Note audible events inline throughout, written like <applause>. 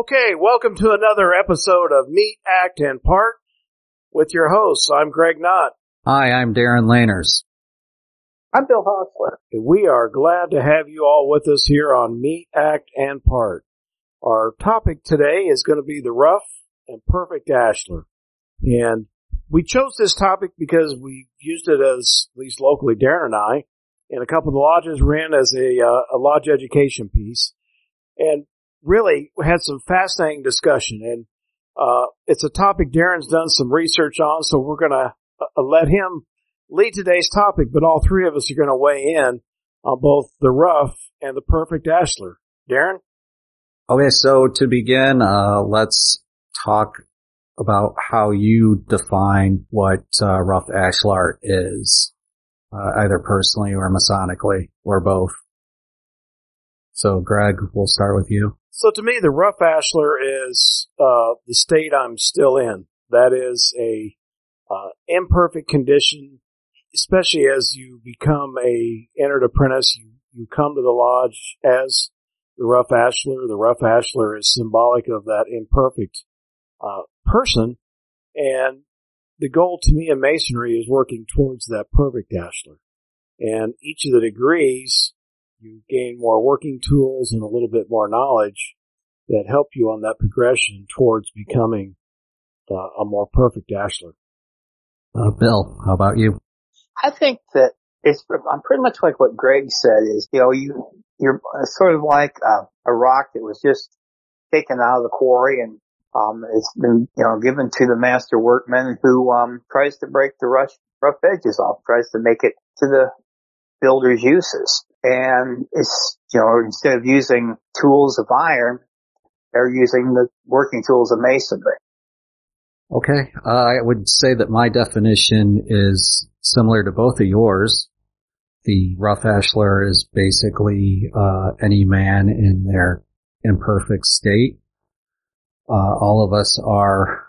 Okay, welcome to another episode of Meet, Act, and Part with your hosts. I'm Greg Knott. Hi, I'm Darin Laners. I'm Bill Hostler. We are glad to have you all with us here on Meet, Act, and Part. Our topic today is going to be the rough and perfect ashlar. And we chose this topic because we used it as, at least locally, Darin and I, in a couple of the lodges ran as a, uh, a lodge education piece. And really had some fascinating discussion. And uh, it's a topic Darin's done some research on, so we're going to uh, let him lead today's topic, but all three of us are going to weigh in on both the rough and the perfect ashlar. Darin? Okay, so to begin, uh, let's talk about how you define what uh, rough ashlar is, uh, either personally or masonically, or both. So, Greg, we'll start with you. So, to me, the rough ashlar is uh, the state I'm still in. That is a uh, imperfect condition, especially as you become a entered apprentice. You you come to the lodge as the rough ashlar. The rough ashlar is symbolic of that imperfect uh, person, and the goal to me in masonry is working towards that perfect ashlar. And each of the degrees you gain more working tools and a little bit more knowledge that help you on that progression towards becoming uh, a more perfect ashlar. Uh, Bill, how about you? I think that it's, I'm pretty much like what Greg said is, you know, you, you're sort of like a, a rock that was just taken out of the quarry and, um, it's been, you know, given to the master workman who, um, tries to break the rough, rough edges off, tries to make it to the builder's uses. And it's, you know, instead of using tools of iron, they're using the working tools of masonry. Okay. Uh, I would say that my definition is similar to both of yours. The rough ashlar is basically, uh, any man in their imperfect state. Uh, all of us are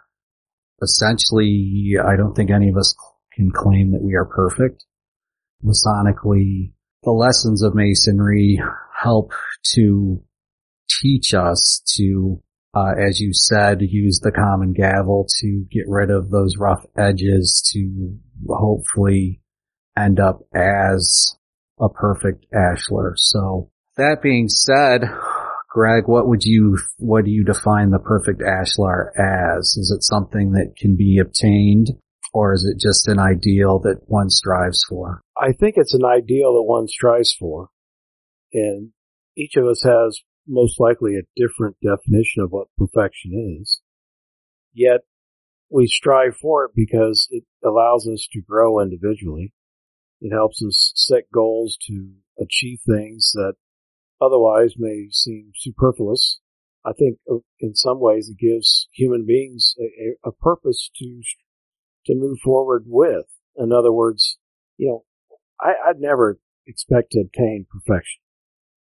essentially, I don't think any of us can claim that we are perfect. Masonically, the lessons of masonry help to teach us to, uh, as you said, use the common gavel to get rid of those rough edges to hopefully end up as a perfect ashlar. So that being said, Greg, what would you, what do you define the perfect ashlar as? Is it something that can be obtained or is it just an ideal that one strives for? I think it's an ideal that one strives for. And each of us has most likely a different definition of what perfection is. Yet we strive for it because it allows us to grow individually. It helps us set goals to achieve things that otherwise may seem superfluous. I think uh, in some ways it gives human beings a, a purpose to to move forward with. In other words, you know, I, I'd never expect to obtain perfection.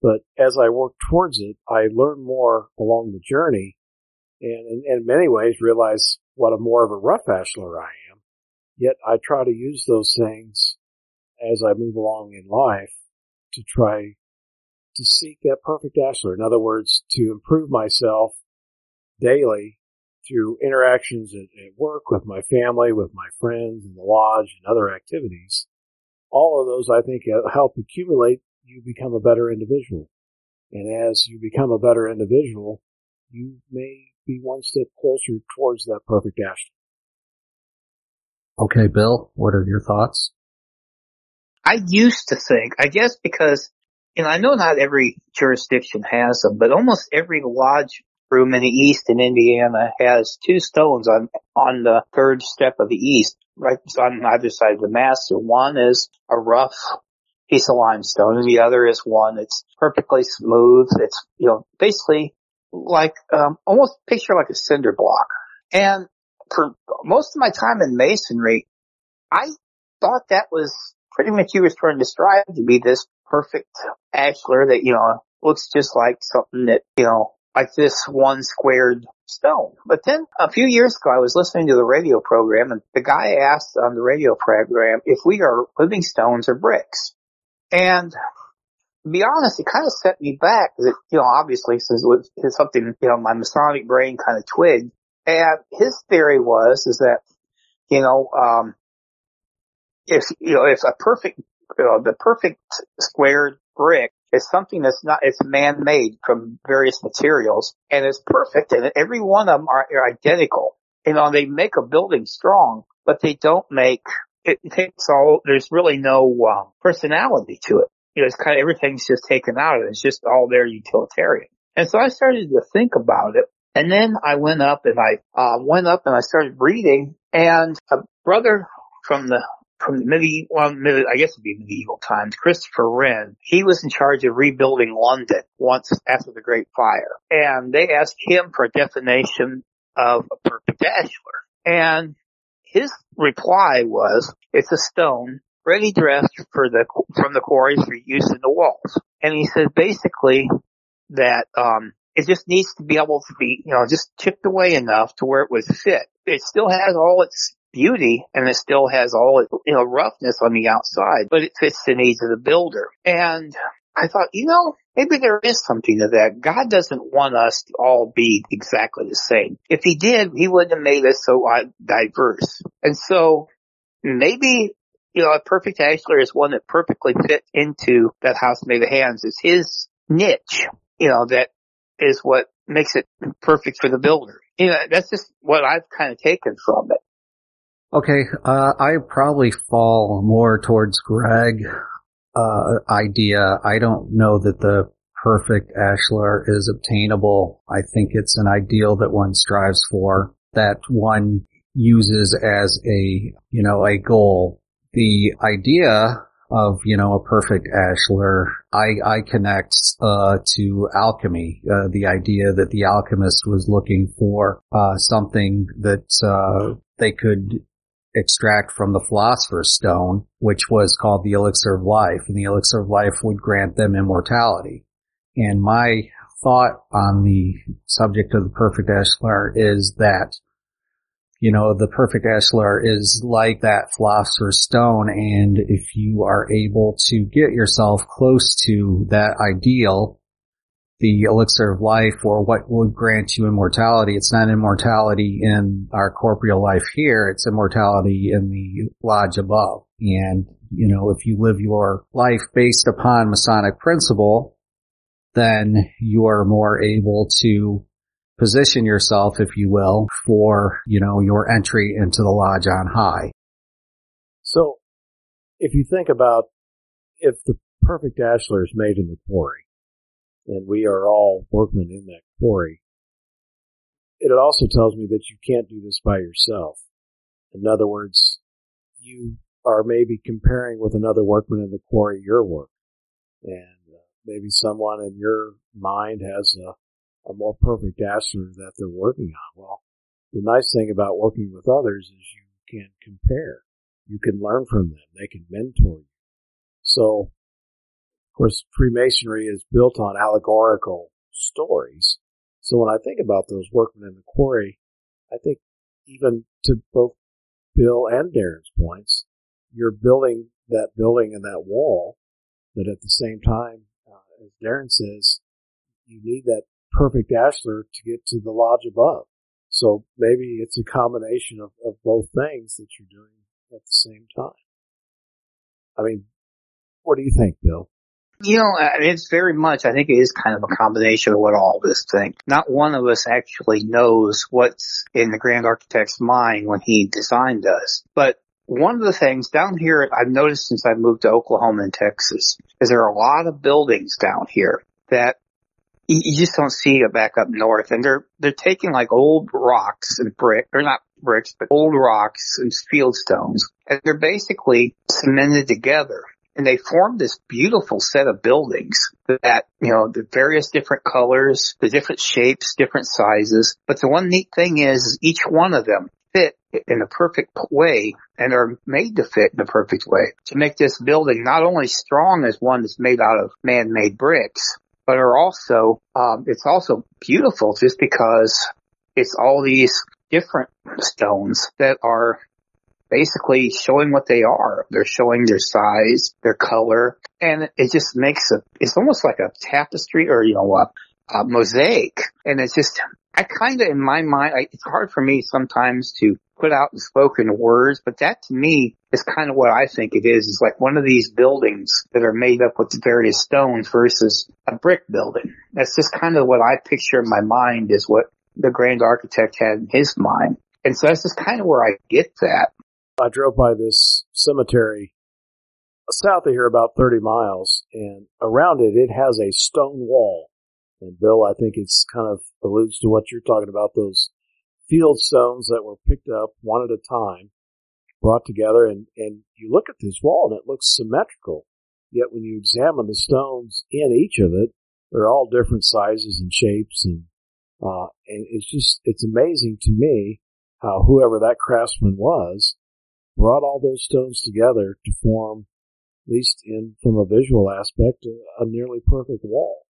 But as I work towards it, I learn more along the journey and in, in many ways realize what a more of a rough ashlar I am. Yet I try to use those things as I move along in life to try to seek that perfect ashlar. In other words, to improve myself daily through interactions at, at, work with my family, with my friends in the lodge and other activities. All of those I think uh, help accumulate you become a better individual. And as you become a better individual, you may be one step closer towards that perfect ashlar. Okay, Bill, what are your thoughts? I used to think, I guess because, you know, I know not every jurisdiction has them, but almost every lodge room in the east in Indiana has two stones on, on the third step of the east, right on either side of the master. One is a rough piece of limestone and the other is one that's perfectly smooth. It's, you know, basically like, um, almost picture like a cinder block. And for most of my time in masonry, I thought that was pretty much you were trying to describe to be this perfect ashlar that, you know, looks just like something that, you know, like this one squared stone. But then a few years ago, I was listening to the radio program and the guy asked on the radio program if we are living stones or bricks. And to be honest, it kind of set me back. It, you know, obviously, since it was something, you know, my Masonic brain kind of twigged. And his theory was, is that, you know, um, if, you know, if a perfect, you know, the perfect squared brick is something that's not, it's man-made from various materials and it's perfect and every one of them are, are identical. You know, they make a building strong, but they don't make, it takes all, there's really no um, personality to it. You know, it's kind of, everything's just taken out of it. It's just all there utilitarian. And so I started to think about it. And then I went up and I uh, went up and I started reading and a brother from the from the medieval, well, I guess it'd be medieval times, Christopher Wren, he was in charge of rebuilding London once after the Great Fire. And they asked him for a definition of a perfect ashlar. And his reply was, it's a stone ready dressed for the, from the quarries for use in the walls. And he said basically that, um, it just needs to be able to be, you know, just chipped away enough to where it would fit. It still has all its beauty and it still has all you know, roughness on the outside, but it fits the needs of the builder. And I thought, you know, maybe there is something to that. God doesn't want us to all be exactly the same. If he did, he wouldn't have made us so uh, diverse. And so maybe, you know, a perfect ashlar is one that perfectly fits into that house made of hands. It's his niche, you know, that is what makes it perfect for the builder. You know, that's just what I've kind of taken from it. Okay, uh, I probably fall more towards Greg, uh, idea. I don't know that the perfect ashlar is obtainable. I think it's an ideal that one strives for, that one uses as a, you know, a goal. The idea of, you know, a perfect ashlar, I, I connect, uh, to alchemy, uh, the idea that the alchemist was looking for, uh, something that, uh, they could extract from the philosopher's stone, which was called the elixir of life, and the elixir of life would grant them immortality. And my thought on the subject of the perfect ashlar is that you know, the perfect ashlar is like that philosopher's stone. And if you are able to get yourself close to that ideal, the elixir of life or what would grant you immortality, it's not immortality in our corporeal life here. It's immortality in the lodge above. And, you know, if you live your life based upon Masonic principle, then you are more able to position yourself, if you will, for, you know, your entry into the lodge on high. So, if you think about if the perfect ashlar is made in the quarry, and we are all workmen in that quarry, it also tells me that you can't do this by yourself. In other words, you are maybe comparing with another workman in the quarry your work. And uh, maybe someone in your mind has a a more perfect ashlar that they're working on. Well, the nice thing about working with others is you can compare. You can learn from them. They can mentor you. So, of course, Freemasonry is built on allegorical stories. So when I think about those workmen in the quarry, I think even to both Bill and Darin's points, you're building that building and that wall, but at the same time, uh, as Darin says, you need that perfect ashlar to get to the lodge above. So maybe it's a combination of, of both things that you're doing at the same time. I mean, what do you think, Bill? You know, uh, it's very much, I think it is kind of a combination of what all this thing. Not one of us actually knows what's in the grand architect's mind when he designed us. But one of the things down here I've noticed since I moved to Oklahoma and Texas is there are a lot of buildings down here that you just don't see it back up north. And they're, they're taking like old rocks and brick, or not bricks, but old rocks and field stones. And they're basically cemented together. And they form this beautiful set of buildings that, you know, the various different colors, the different shapes, different sizes. But the one neat thing is, is each one of them fit in a perfect way and are made to fit in a perfect way to make this building not only strong as one that's made out of man-made bricks, but are also, um, it's also beautiful just because it's all these different stones that are basically showing what they are. They're showing their size, their color, and it just makes a, it's almost like a tapestry or, you know, a, a mosaic. And it's just, I kind of, in my mind, I, it's hard for me sometimes to put out in spoken words, but that to me is kind of what I think it is. It's like one of these buildings that are made up with various stones versus a brick building. That's just kind of what I picture in my mind is what the grand architect had in his mind. And so that's just kind of where I get that. I drove by this cemetery south of here about 30 miles and around it, it has a stone wall. And Bill, I think it's kind of alludes to what you're talking about, those field stones that were picked up one at a time, brought together and, and you look at this wall and it looks symmetrical. Yet when you examine the stones in each of it, they're all different sizes and shapes and, uh, and it's just, it's amazing to me how whoever that craftsman was brought all those stones together to form, at least in, from a visual aspect, a, a nearly perfect wall.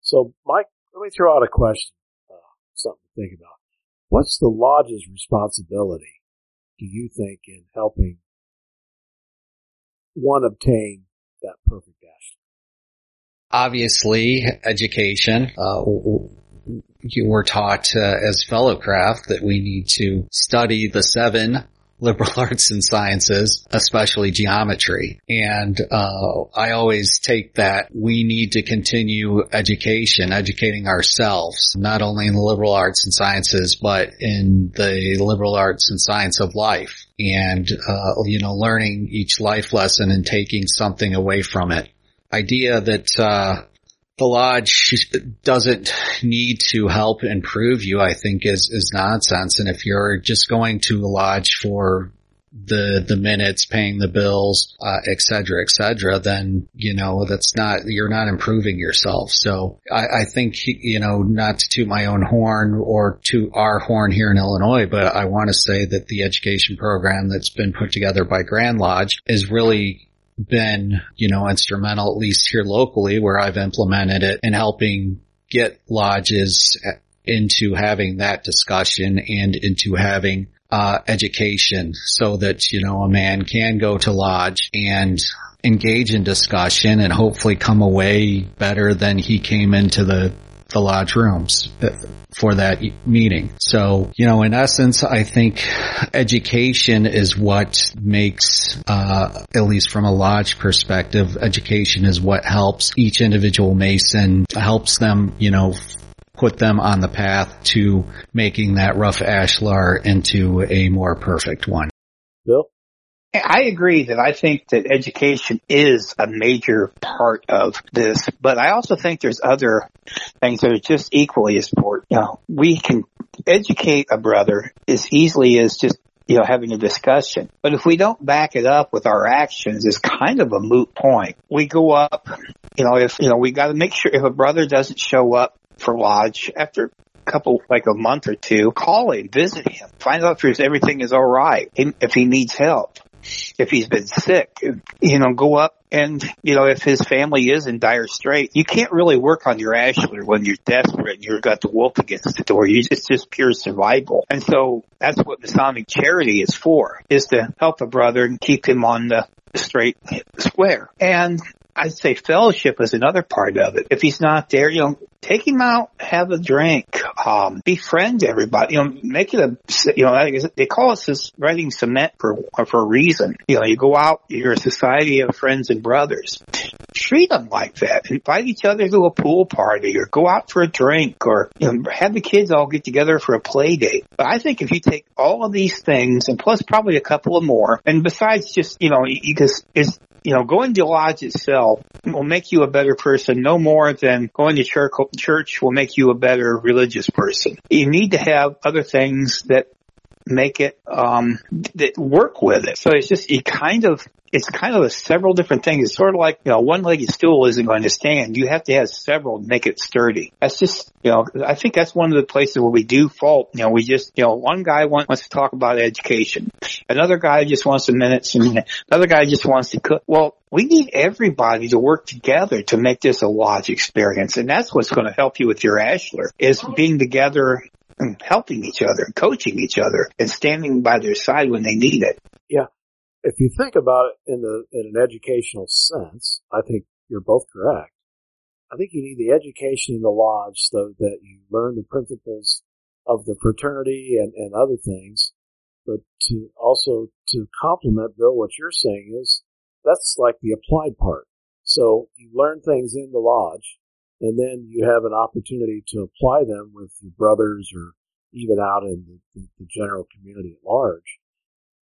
So Mike, let me throw out a question, uh, something to think about. What's the lodge's responsibility, do you think, in helping one obtain that perfect dash? Obviously, education. Uh, you were taught uh, as fellow craft that we need to study the seven liberal <laughs> arts and sciences, especially geometry. And uh, I always take that we need to continue education, educating ourselves, not only in the liberal arts and sciences, but in the liberal arts and science of life. And, uh, you know, learning each life lesson and taking something away from it. Idea that, uh, the lodge doesn't need to help improve you, I think is, is nonsense. And if you're just going to a lodge for the, the minutes, paying the bills, uh, et cetera, et cetera, then, you know, that's not, you're not improving yourself. So I, I think, you know, not to toot my own horn or to our horn here in Illinois, but I want to say that the education program that's been put together by Grand Lodge is really been, you know, instrumental, at least here locally where I've implemented it in helping get lodges into having that discussion and into having uh, education so that, you know, a man can go to lodge and engage in discussion and hopefully come away better than he came into the the lodge rooms for that meeting. So, you know, in essence, I think education is what makes, uh, at least from a lodge perspective, education is what helps each individual Mason, helps them, you know, put them on the path to making that rough ashlar into a more perfect one. Bill? I agree that I think that education is a major part of this, but I also think there's other things that are just equally as important. You know, we can educate a brother as easily as just you know, having a discussion. But if we don't back it up with our actions, it's kind of a moot point. We go up, you know, if, you know, we got to make sure if a brother doesn't show up for lodge after a couple, like a month or two, call him, visit him, find out if everything is all right, if he needs help if he's been sick, you know, go up and, you know, if his family is in dire strait, you can't really work on your ashlar when you're desperate and you've got the wolf against the door. You, it's just pure survival. And so that's what Masonic charity is for, is to help a brother and keep him on the straight square. And I'd say fellowship is another part of it. If he's not there, you know, take him out, have a drink, um, befriend everybody, you know, make it a, you know, they call us this writing cement for, for a reason. You know, you go out, you're a society of friends and brothers. Treat them like that. Invite each other to a pool party or go out for a drink or, you know, have the kids all get together for a play date. But I think if you take all of these things and plus probably a couple of more, and besides just, you know, you just, it's, you know, going to lodge itself will make you a better person no more than going to church, church will make you a better religious person. You need to have other things that make it um that work with it. So it's just you kind of it's kind of several different things. It's sort of like, you know, one-legged stool isn't going to stand. You have to have several to make it sturdy. That's just, you know, I think that's one of the places where we do fault. You know, we just, you know, one guy wants to talk about education. Another guy just wants the minutes and another guy just wants to cook. Well, we need everybody to work together to make this a lodge experience. And that's what's going to help you with your ashlar is being together and helping each other and coaching each other and standing by their side when they need it. Yeah. If you think about it in the in an educational sense, I think you're both correct. I think you need the education in the lodge so that you learn the principles of the fraternity and, and other things. But to also to complement Bill, what you're saying is that's like the applied part. So you learn things in the lodge and then you have an opportunity to apply them with your brothers or even out in the, the general community at large.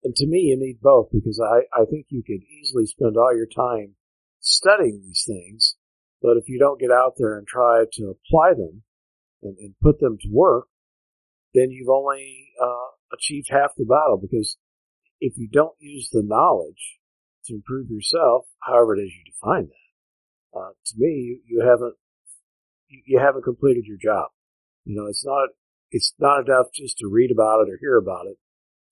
And to me, you need both because I, I think you could easily spend all your time studying these things, but if you don't get out there and try to apply them and, and put them to work, then you've only uh, achieved half the battle because if you don't use the knowledge to improve yourself, however it is you define that, uh, to me, you, you haven't you, haven't completed your job. You know, it's not it's not enough just to read about it or hear about it.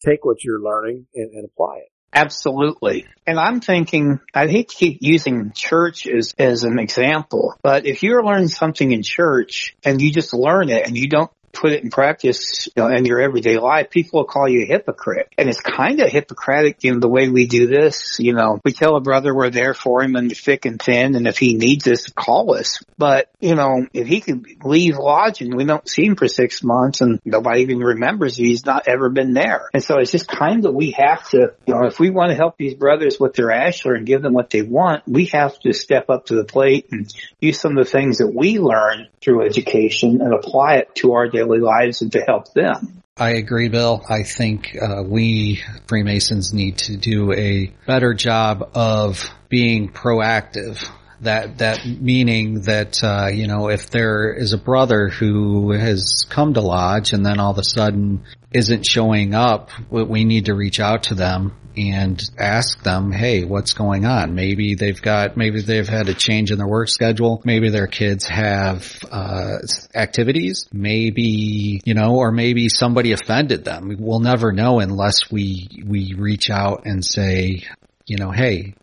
Take what you're learning and, and apply it. Absolutely. And I'm thinking, I hate to keep using church as, as an example, but if you're learning something in church and you just learn it and you don't put it in practice you know, in your everyday life, people will call you a hypocrite. And it's kind of hypocritic in the way we do this. You know, we tell a brother we're there for him in thick and thin, and if he needs us, call us. But, you know, if he could leave lodge and we don't see him for six months and nobody even remembers he's not ever been there. And so it's just kind of, we have to, you know, if we want to help these brothers with their ashlar and give them what they want, we have to step up to the plate and use some of the things that we learn through education and apply it to our daily lives and to help them. I agree, Bill. I think uh, we Freemasons need to do a better job of being proactive. That that meaning that uh, you know if there is a brother who has come to lodge and then all of a sudden isn't showing up, we need to reach out to them and ask them, hey, what's going on? Maybe they've got, maybe they've had a change in their work schedule. Maybe their kids have uh, activities. Maybe, you know, or maybe somebody offended them. We'll never know unless we, we reach out and say, you know, hey,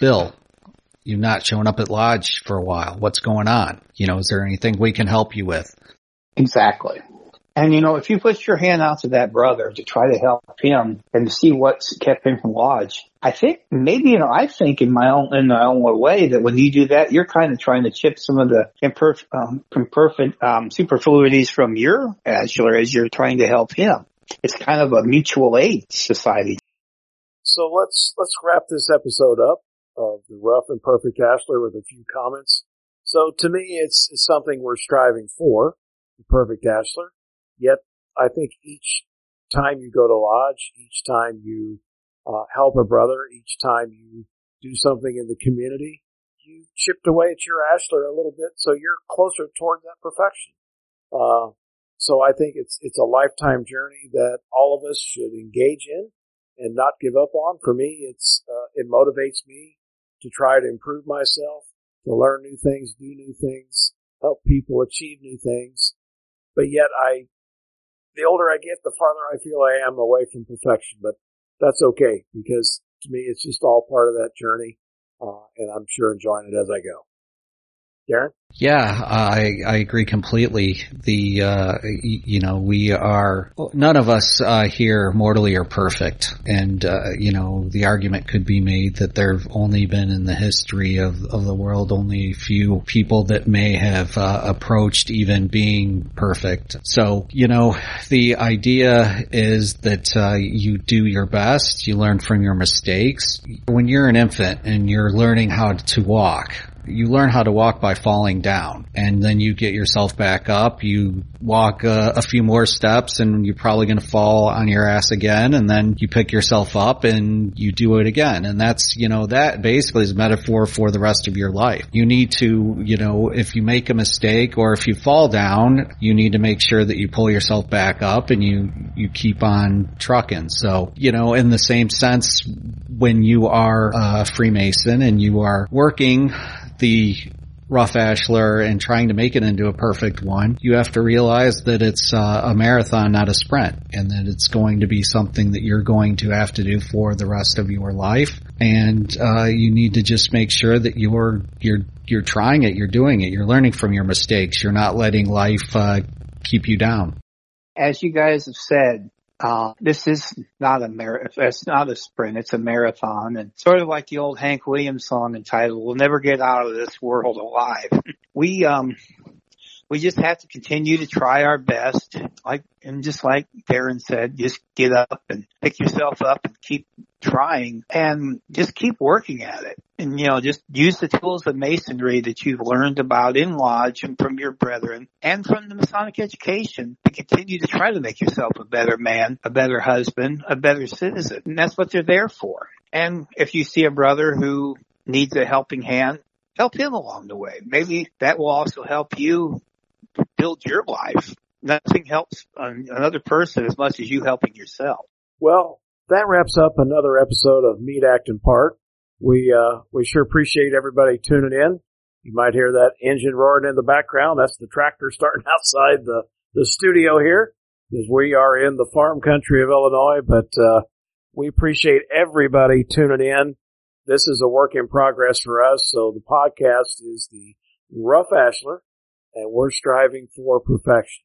Bill, you've not shown up at lodge for a while. What's going on? You know, is there anything we can help you with? Exactly. And you know, if you put your hand out to that brother to try to help him and to see what's kept him from lodge, I think maybe, you know, I think in my own, in my own way that when you do that, you're kind of trying to chip some of the imperfect, um, imperfect, um, superfluities from your ashlar as you're trying to help him. It's kind of a mutual aid society. So let's, let's wrap this episode up of the rough and perfect ashlar with a few comments. So to me, it's, it's something we're striving for, the perfect ashlar. Yet I think each time you go to lodge, each time you uh, help a brother, each time you do something in the community, you chipped away at your ashlar a little bit, so you're closer toward that perfection. Uh, so I think it's it's a lifetime journey that all of us should engage in and not give up on. For me, it's uh, it motivates me to try to improve myself, to learn new things, do new things, help people achieve new things. But yet I the older I get, the farther I feel I am away from perfection, but that's okay because to me, it's just all part of that journey. Uh, and I'm sure enjoying it as I go. Darin? Yeah, I I agree completely. The uh, you know we are none of us uh, here mortally are perfect, and uh, you know the argument could be made that there've only been in the history of of the world only a few people that may have uh, approached even being perfect. So you know the idea is that uh, you do your best, you learn from your mistakes. When you're an infant and you're learning how to walk, you learn how to walk by falling down and then you get yourself back up. You walk uh, a few more steps and you're probably going to fall on your ass again and then you pick yourself up and you do it again. And that's, you know, that basically is a metaphor for the rest of your life. You need to, you know, if you make a mistake or if you fall down, you need to make sure that you pull yourself back up and you, you keep on trucking. So, you know, in the same sense, when you are a Freemason and you are working the rough ashlar and trying to make it into a perfect one, you have to realize that it's uh, a marathon, not a sprint, and that it's going to be something that you're going to have to do for the rest of your life. And uh, you need to just make sure that you're you're you're trying it, you're doing it, you're learning from your mistakes, you're not letting life uh, keep you down. As you guys have said, Uh, this is not a mar- it's not a sprint, it's a marathon and sort of like the old Hank Williams song entitled, we'll never get out of this world alive. we, um, we just have to continue to try our best. Like, and just like Darin said, just get up and pick yourself up and keep trying and just keep working at it. And, you know, just use the tools of masonry that you've learned about in Lodge and from your brethren and from the Masonic education to continue to try to make yourself a better man, a better husband, a better citizen. And that's what they're there for. And if you see a brother who needs a helping hand, help him along the way. Maybe that will also help you build your life. Nothing helps another person as much as you helping yourself. Well, that wraps up another episode of Meet Act and Part. We uh, we sure appreciate everybody tuning in. You might hear that engine roaring in the background. That's the tractor <laughs> starting outside the the studio here, because we are in the farm country of Illinois. But uh, we appreciate everybody tuning in. This is a work in progress for us. So the podcast is the Rough Ashlar and we're striving for perfection.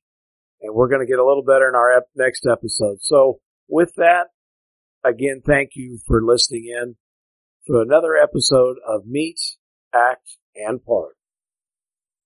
And we're going to get a little better in our ep- next episode. So with that, again, thank you for listening in to another episode of Meet, Act, and Part.